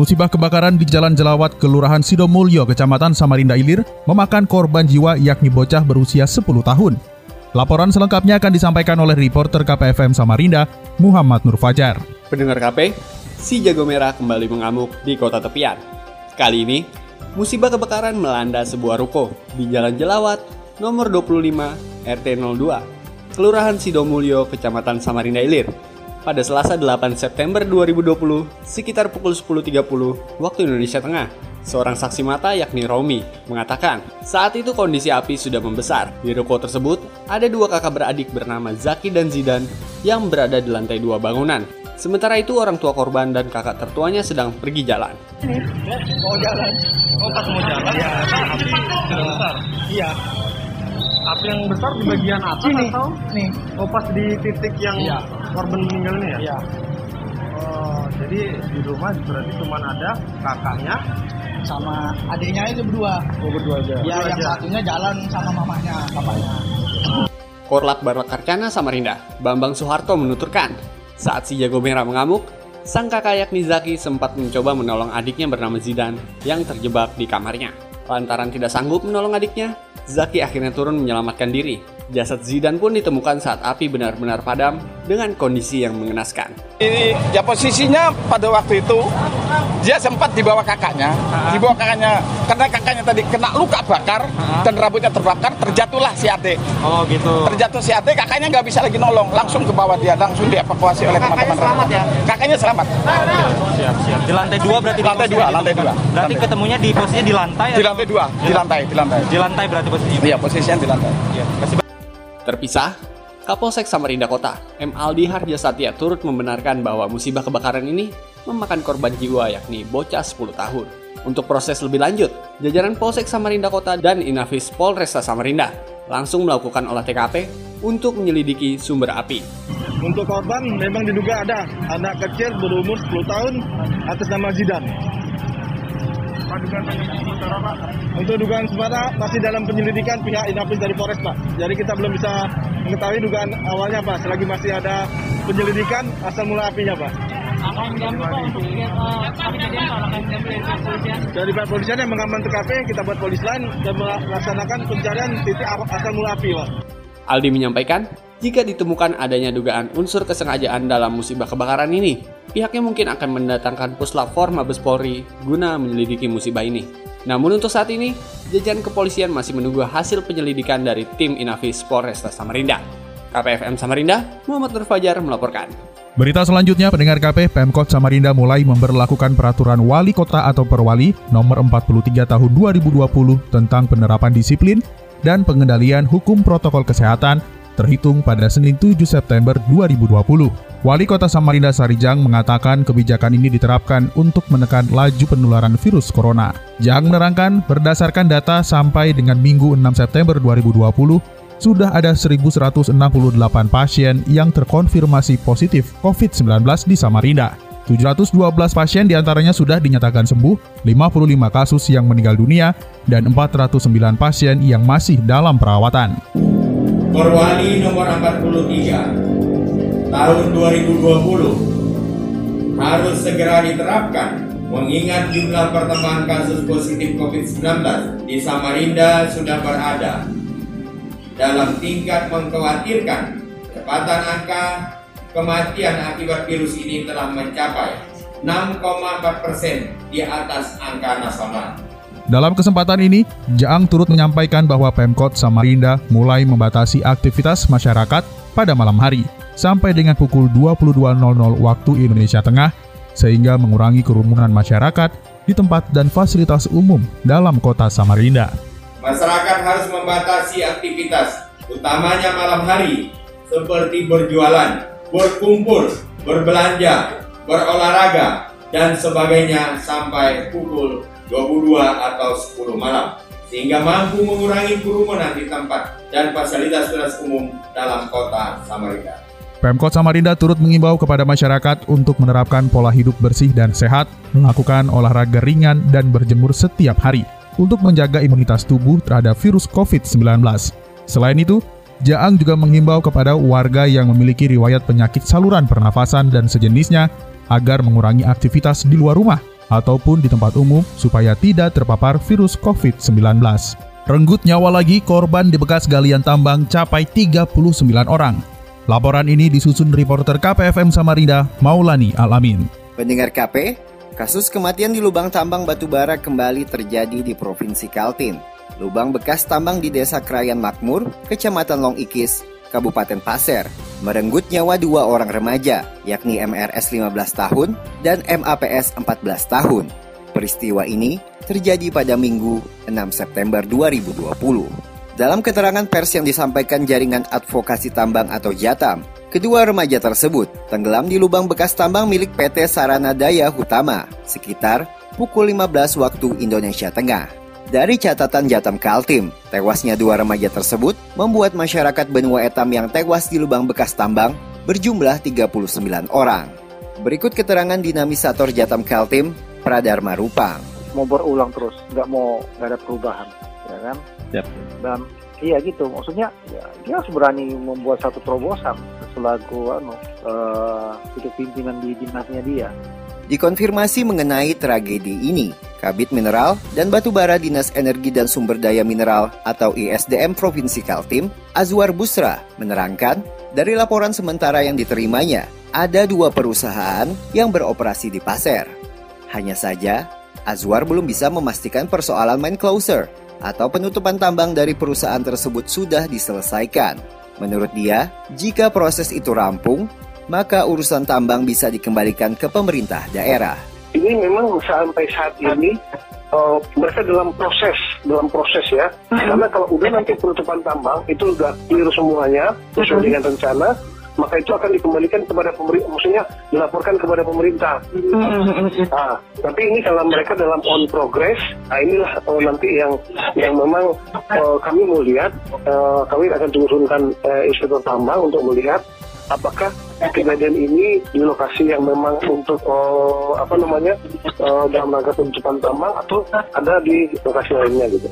Musibah kebakaran di Jalan Jelawat, Kelurahan Sidomulyo, Kecamatan Samarinda Ilir, memakan korban jiwa yakni bocah berusia 10 tahun. Laporan selengkapnya akan disampaikan oleh reporter KPFM Samarinda, Muhammad Nur Fajar. Pendengar KP, si jago merah kembali mengamuk di kota tepian. Kali ini, musibah kebakaran melanda sebuah ruko di Jalan Jelawat, nomor 25, RT 02, Kelurahan Sidomulyo, Kecamatan Samarinda Ilir, pada Selasa 8 September 2020 sekitar pukul 10.30 waktu Indonesia Tengah. Seorang saksi mata yakni Romi mengatakan saat itu kondisi api sudah membesar. Di ruko tersebut ada dua kakak beradik bernama Zaki dan Zidan yang berada di lantai dua bangunan. Sementara itu orang tua korban dan kakak tertuanya sedang pergi jalan. Mau jalan? Oh pas mau jalan? Ya, api. Iya. Api yang besar di bagian atas Sini. atau? Nih, Oh pas di titik yang Iya. korban meninggal ini ya? ya. Oh jadi di rumah berarti cuma ada kakaknya. Sama adiknya itu berdua. Oh berdua aja. Ya, Berdua yang aja. satunya jalan sama mamanya, bapaknya. Korlat Barakarcana Samarinda, Bambang Soeharto menuturkan, saat si jago merah mengamuk, sang kakak yakni Zaki sempat mencoba menolong adiknya bernama Zidan yang terjebak di kamarnya. Lantaran tidak sanggup menolong adiknya, Zaki akhirnya turun menyelamatkan diri. Jasad Zidan pun ditemukan saat api benar-benar padam dengan kondisi yang mengenaskan. Ini ya posisinya pada waktu itu dia sempat dibawa kakaknya, dibawa kakaknya karena kakaknya tadi kena luka bakar dan rambutnya terbakar, terjatuhlah si adik. Oh gitu. Terjatuh si adik, kakaknya nggak bisa lagi nolong, langsung ke bawah dia, langsung dievakuasi oleh teman-teman. selamat ya? Kakaknya selamat. Siap siap. Di lantai dua berarti. Lantai dua, lantai dua. Berarti Lantai. ketemunya di posisinya di lantai. Di lantai dua, di lantai, di lantai. Di lantai berarti posisinya. Iya posisinya di lantai. Iya. Terpisah, Kapolsek Samarinda Kota, M. Aldi Harjasatya turut membenarkan bahwa musibah kebakaran ini memakan korban jiwa yakni bocah 10 tahun. Untuk proses lebih lanjut, jajaran Polsek Samarinda Kota dan Inafis Polresta Samarinda langsung melakukan olah TKP untuk menyelidiki sumber api. Untuk korban memang diduga ada anak kecil berumur 10 tahun atas nama Zidan. Untuk dugaan sementara masih dalam penyelidikan pihak Inafis dari Polres Pak. Jadi kita belum bisa mengetahui dugaan awalnya Pak. Selagi masih ada penyelidikan asal mula apinya Pak. Dari pihak polisian yang mengaman TKP, kita buat polis lain dan melaksanakan pencarian titik asal mula api Pak. Aldi menyampaikan, jika ditemukan adanya dugaan unsur kesengajaan dalam musibah kebakaran ini, pihaknya mungkin akan mendatangkan puslap Mabes Polri guna menyelidiki musibah ini. Namun untuk saat ini, jajaran kepolisian masih menunggu hasil penyelidikan dari tim Inafis Polresta Samarinda. KPFM Samarinda, Muhammad Nur Fajar melaporkan. Berita selanjutnya, pendengar KP, Pemkot Samarinda mulai memberlakukan peraturan wali kota atau perwali nomor 43 tahun 2020 tentang penerapan disiplin dan pengendalian hukum protokol kesehatan terhitung pada Senin 7 September 2020. Wali Kota Samarinda Sarijang mengatakan kebijakan ini diterapkan untuk menekan laju penularan virus corona. Jang menerangkan berdasarkan data sampai dengan Minggu 6 September 2020, sudah ada 1.168 pasien yang terkonfirmasi positif COVID-19 di Samarinda. 712 pasien di antaranya sudah dinyatakan sembuh, 55 kasus yang meninggal dunia, dan 409 pasien yang masih dalam perawatan. Perwali nomor 43 tahun 2020 harus segera diterapkan mengingat jumlah pertambahan kasus positif COVID-19 di Samarinda sudah berada dalam tingkat mengkhawatirkan kecepatan angka kematian akibat virus ini telah mencapai 6,4 persen di atas angka nasional. Dalam kesempatan ini, Jaang turut menyampaikan bahwa Pemkot Samarinda mulai membatasi aktivitas masyarakat pada malam hari sampai dengan pukul 22.00 waktu Indonesia Tengah sehingga mengurangi kerumunan masyarakat di tempat dan fasilitas umum dalam kota Samarinda. Masyarakat harus membatasi aktivitas, utamanya malam hari, seperti berjualan, berkumpul, berbelanja, berolahraga, dan sebagainya sampai pukul 22 atau 10 malam sehingga mampu mengurangi kerumunan di tempat dan fasilitas kelas umum dalam kota Samarinda. Pemkot Samarinda turut mengimbau kepada masyarakat untuk menerapkan pola hidup bersih dan sehat, melakukan olahraga ringan dan berjemur setiap hari untuk menjaga imunitas tubuh terhadap virus COVID-19. Selain itu, Jaang juga menghimbau kepada warga yang memiliki riwayat penyakit saluran pernafasan dan sejenisnya agar mengurangi aktivitas di luar rumah ataupun di tempat umum supaya tidak terpapar virus COVID-19. Renggut nyawa lagi korban di bekas galian tambang capai 39 orang. Laporan ini disusun reporter KPFM Samarinda, Maulani Alamin. Pendengar KP, kasus kematian di lubang tambang batubara kembali terjadi di Provinsi Kaltim. Lubang bekas tambang di Desa Krayan Makmur, Kecamatan Long Ikis, Kabupaten Pasir, merenggut nyawa dua orang remaja, yakni MRS 15 tahun dan MAPS 14 tahun. Peristiwa ini terjadi pada Minggu 6 September 2020. Dalam keterangan pers yang disampaikan Jaringan Advokasi Tambang atau JATAM, kedua remaja tersebut tenggelam di lubang bekas tambang milik PT Sarana Daya Hutama sekitar pukul 15 waktu Indonesia Tengah. Dari catatan Jatam Kaltim, tewasnya dua remaja tersebut membuat masyarakat Benua Etam yang tewas di lubang bekas tambang berjumlah 39 orang. Berikut keterangan dinamisator Jatam Kaltim, Pradharma Rupang. Mau berulang terus, nggak mau nggak ada perubahan, ya kan? Yep. Dan iya gitu, maksudnya ya, dia harus berani membuat satu terobosan selaku anu, uh, itu pimpinan di dinasnya dia. Dikonfirmasi mengenai tragedi ini, Kabit Mineral dan Batubara Dinas Energi dan Sumber Daya Mineral atau ISDM Provinsi Kaltim, Azwar Busra, menerangkan dari laporan sementara yang diterimanya, ada dua perusahaan yang beroperasi di Pasir. Hanya saja, Azwar belum bisa memastikan persoalan main closer atau penutupan tambang dari perusahaan tersebut sudah diselesaikan. Menurut dia, jika proses itu rampung, maka urusan tambang bisa dikembalikan ke pemerintah daerah. Ini memang sampai saat ini uh, mereka dalam proses, dalam proses ya. Uh-huh. Karena kalau udah nanti penutupan tambang itu udah clear semuanya sesuai uh-huh. dengan rencana, maka itu akan dikembalikan kepada pemerintah, maksudnya dilaporkan kepada pemerintah. Nah, tapi ini kalau mereka dalam on progress, nah inilah uh, nanti yang yang memang uh, kami mau lihat, uh, kami akan turunkan uh, inspektur tambang untuk melihat apakah kejadian ini di lokasi yang memang untuk uh, apa namanya uh, dalam rangka penutupan tambang atau ada di lokasi lainnya gitu.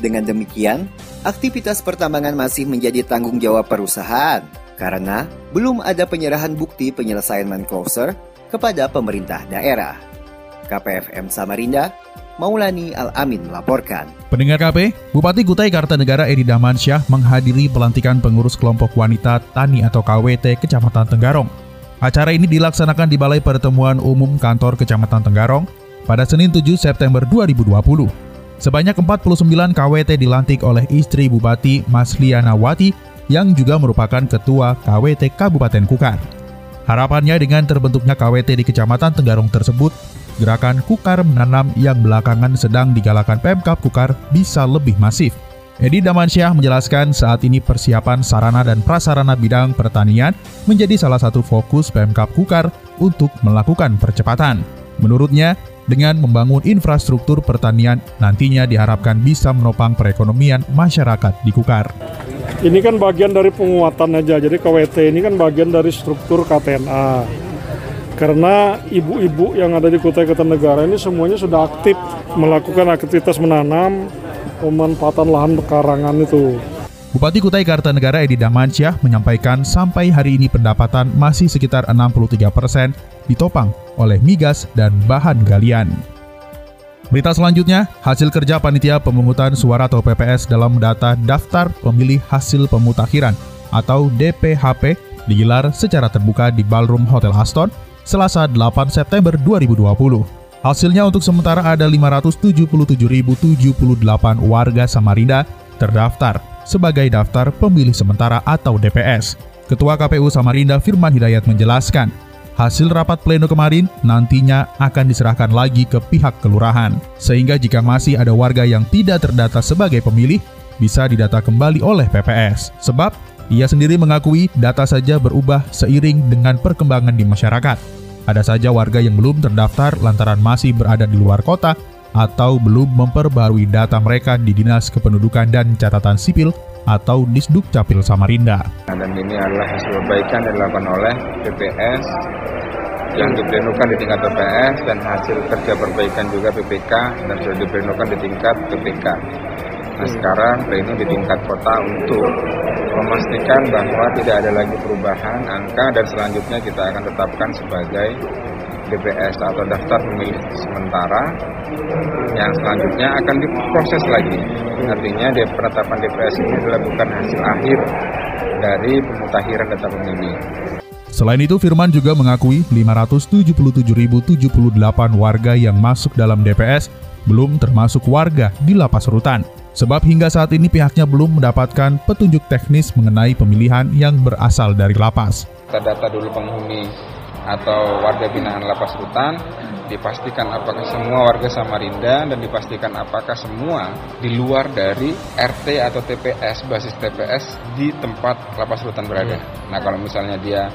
Dengan demikian, aktivitas pertambangan masih menjadi tanggung jawab perusahaan karena belum ada penyerahan bukti penyelesaian man closer kepada pemerintah daerah. KPFM Samarinda Maulani Al-Amin melaporkan. Pendengar KP, Bupati Kutai Kartanegara Edi Damansyah menghadiri pelantikan pengurus kelompok wanita Tani atau KWT Kecamatan Tenggarong. Acara ini dilaksanakan di Balai Pertemuan Umum Kantor Kecamatan Tenggarong pada Senin 7 September 2020. Sebanyak 49 KWT dilantik oleh istri Bupati Masliana Wati yang juga merupakan Ketua KWT Kabupaten Kukar. Harapannya dengan terbentuknya KWT di Kecamatan Tenggarong tersebut gerakan Kukar Menanam yang belakangan sedang digalakan Pemkap Kukar bisa lebih masif. Edi Damansyah menjelaskan saat ini persiapan sarana dan prasarana bidang pertanian menjadi salah satu fokus Pemkap Kukar untuk melakukan percepatan. Menurutnya, dengan membangun infrastruktur pertanian nantinya diharapkan bisa menopang perekonomian masyarakat di Kukar. Ini kan bagian dari penguatan aja, jadi KWT ini kan bagian dari struktur KTNA karena ibu-ibu yang ada di Kutai Kartanegara ini semuanya sudah aktif melakukan aktivitas menanam pemanfaatan lahan pekarangan itu. Bupati Kutai Kartanegara Edi Damansyah menyampaikan sampai hari ini pendapatan masih sekitar 63 persen ditopang oleh migas dan bahan galian. Berita selanjutnya, hasil kerja panitia pemungutan suara atau PPS dalam data daftar pemilih hasil pemutakhiran atau DPHP digelar secara terbuka di Ballroom Hotel Aston Selasa 8 September 2020. Hasilnya untuk sementara ada 577.078 warga Samarinda terdaftar sebagai daftar pemilih sementara atau DPS. Ketua KPU Samarinda Firman Hidayat menjelaskan, hasil rapat pleno kemarin nantinya akan diserahkan lagi ke pihak kelurahan. Sehingga jika masih ada warga yang tidak terdata sebagai pemilih, bisa didata kembali oleh PPS. Sebab ia sendiri mengakui data saja berubah seiring dengan perkembangan di masyarakat. Ada saja warga yang belum terdaftar lantaran masih berada di luar kota atau belum memperbarui data mereka di Dinas Kependudukan dan Catatan Sipil atau Disduk Capil Samarinda. Dan ini adalah hasil perbaikan yang dilakukan oleh PPS yang diplenukan di tingkat PPS dan hasil kerja perbaikan juga PPK dan sudah diplenukan di tingkat PPK. Nah sekarang pleno di tingkat kota untuk memastikan bahwa tidak ada lagi perubahan angka dan selanjutnya kita akan tetapkan sebagai DPS atau daftar pemilih sementara yang selanjutnya akan diproses lagi. Artinya penetapan DPS ini adalah bukan hasil akhir dari pemutakhiran data pemilih. Selain itu, Firman juga mengakui 577.078 warga yang masuk dalam DPS belum termasuk warga di lapas rutan. Sebab hingga saat ini pihaknya belum mendapatkan petunjuk teknis mengenai pemilihan yang berasal dari lapas. Data dulu penghuni atau warga binaan lapas rutan, dipastikan apakah semua warga Samarinda dan dipastikan apakah semua di luar dari RT atau TPS, basis TPS di tempat lapas rutan berada. Nah kalau misalnya dia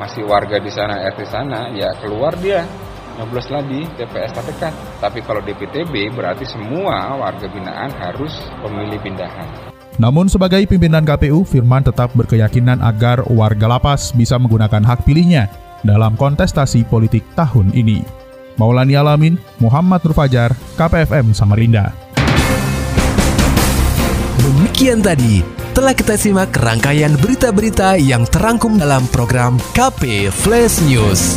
masih warga di sana, RT sana, ya keluar dia nyoblos lagi TPS terdekat. Tapi kalau DPTB berarti semua warga binaan harus pemilih pindahan. Namun sebagai pimpinan KPU, Firman tetap berkeyakinan agar warga lapas bisa menggunakan hak pilihnya dalam kontestasi politik tahun ini. Maulani Alamin, Muhammad Nur Fajar, KPFM Samarinda. Demikian tadi telah kita simak rangkaian berita-berita yang terangkum dalam program KP Flash News.